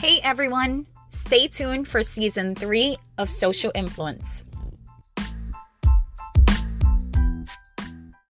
Hey everyone, stay tuned for season three of Social Influence.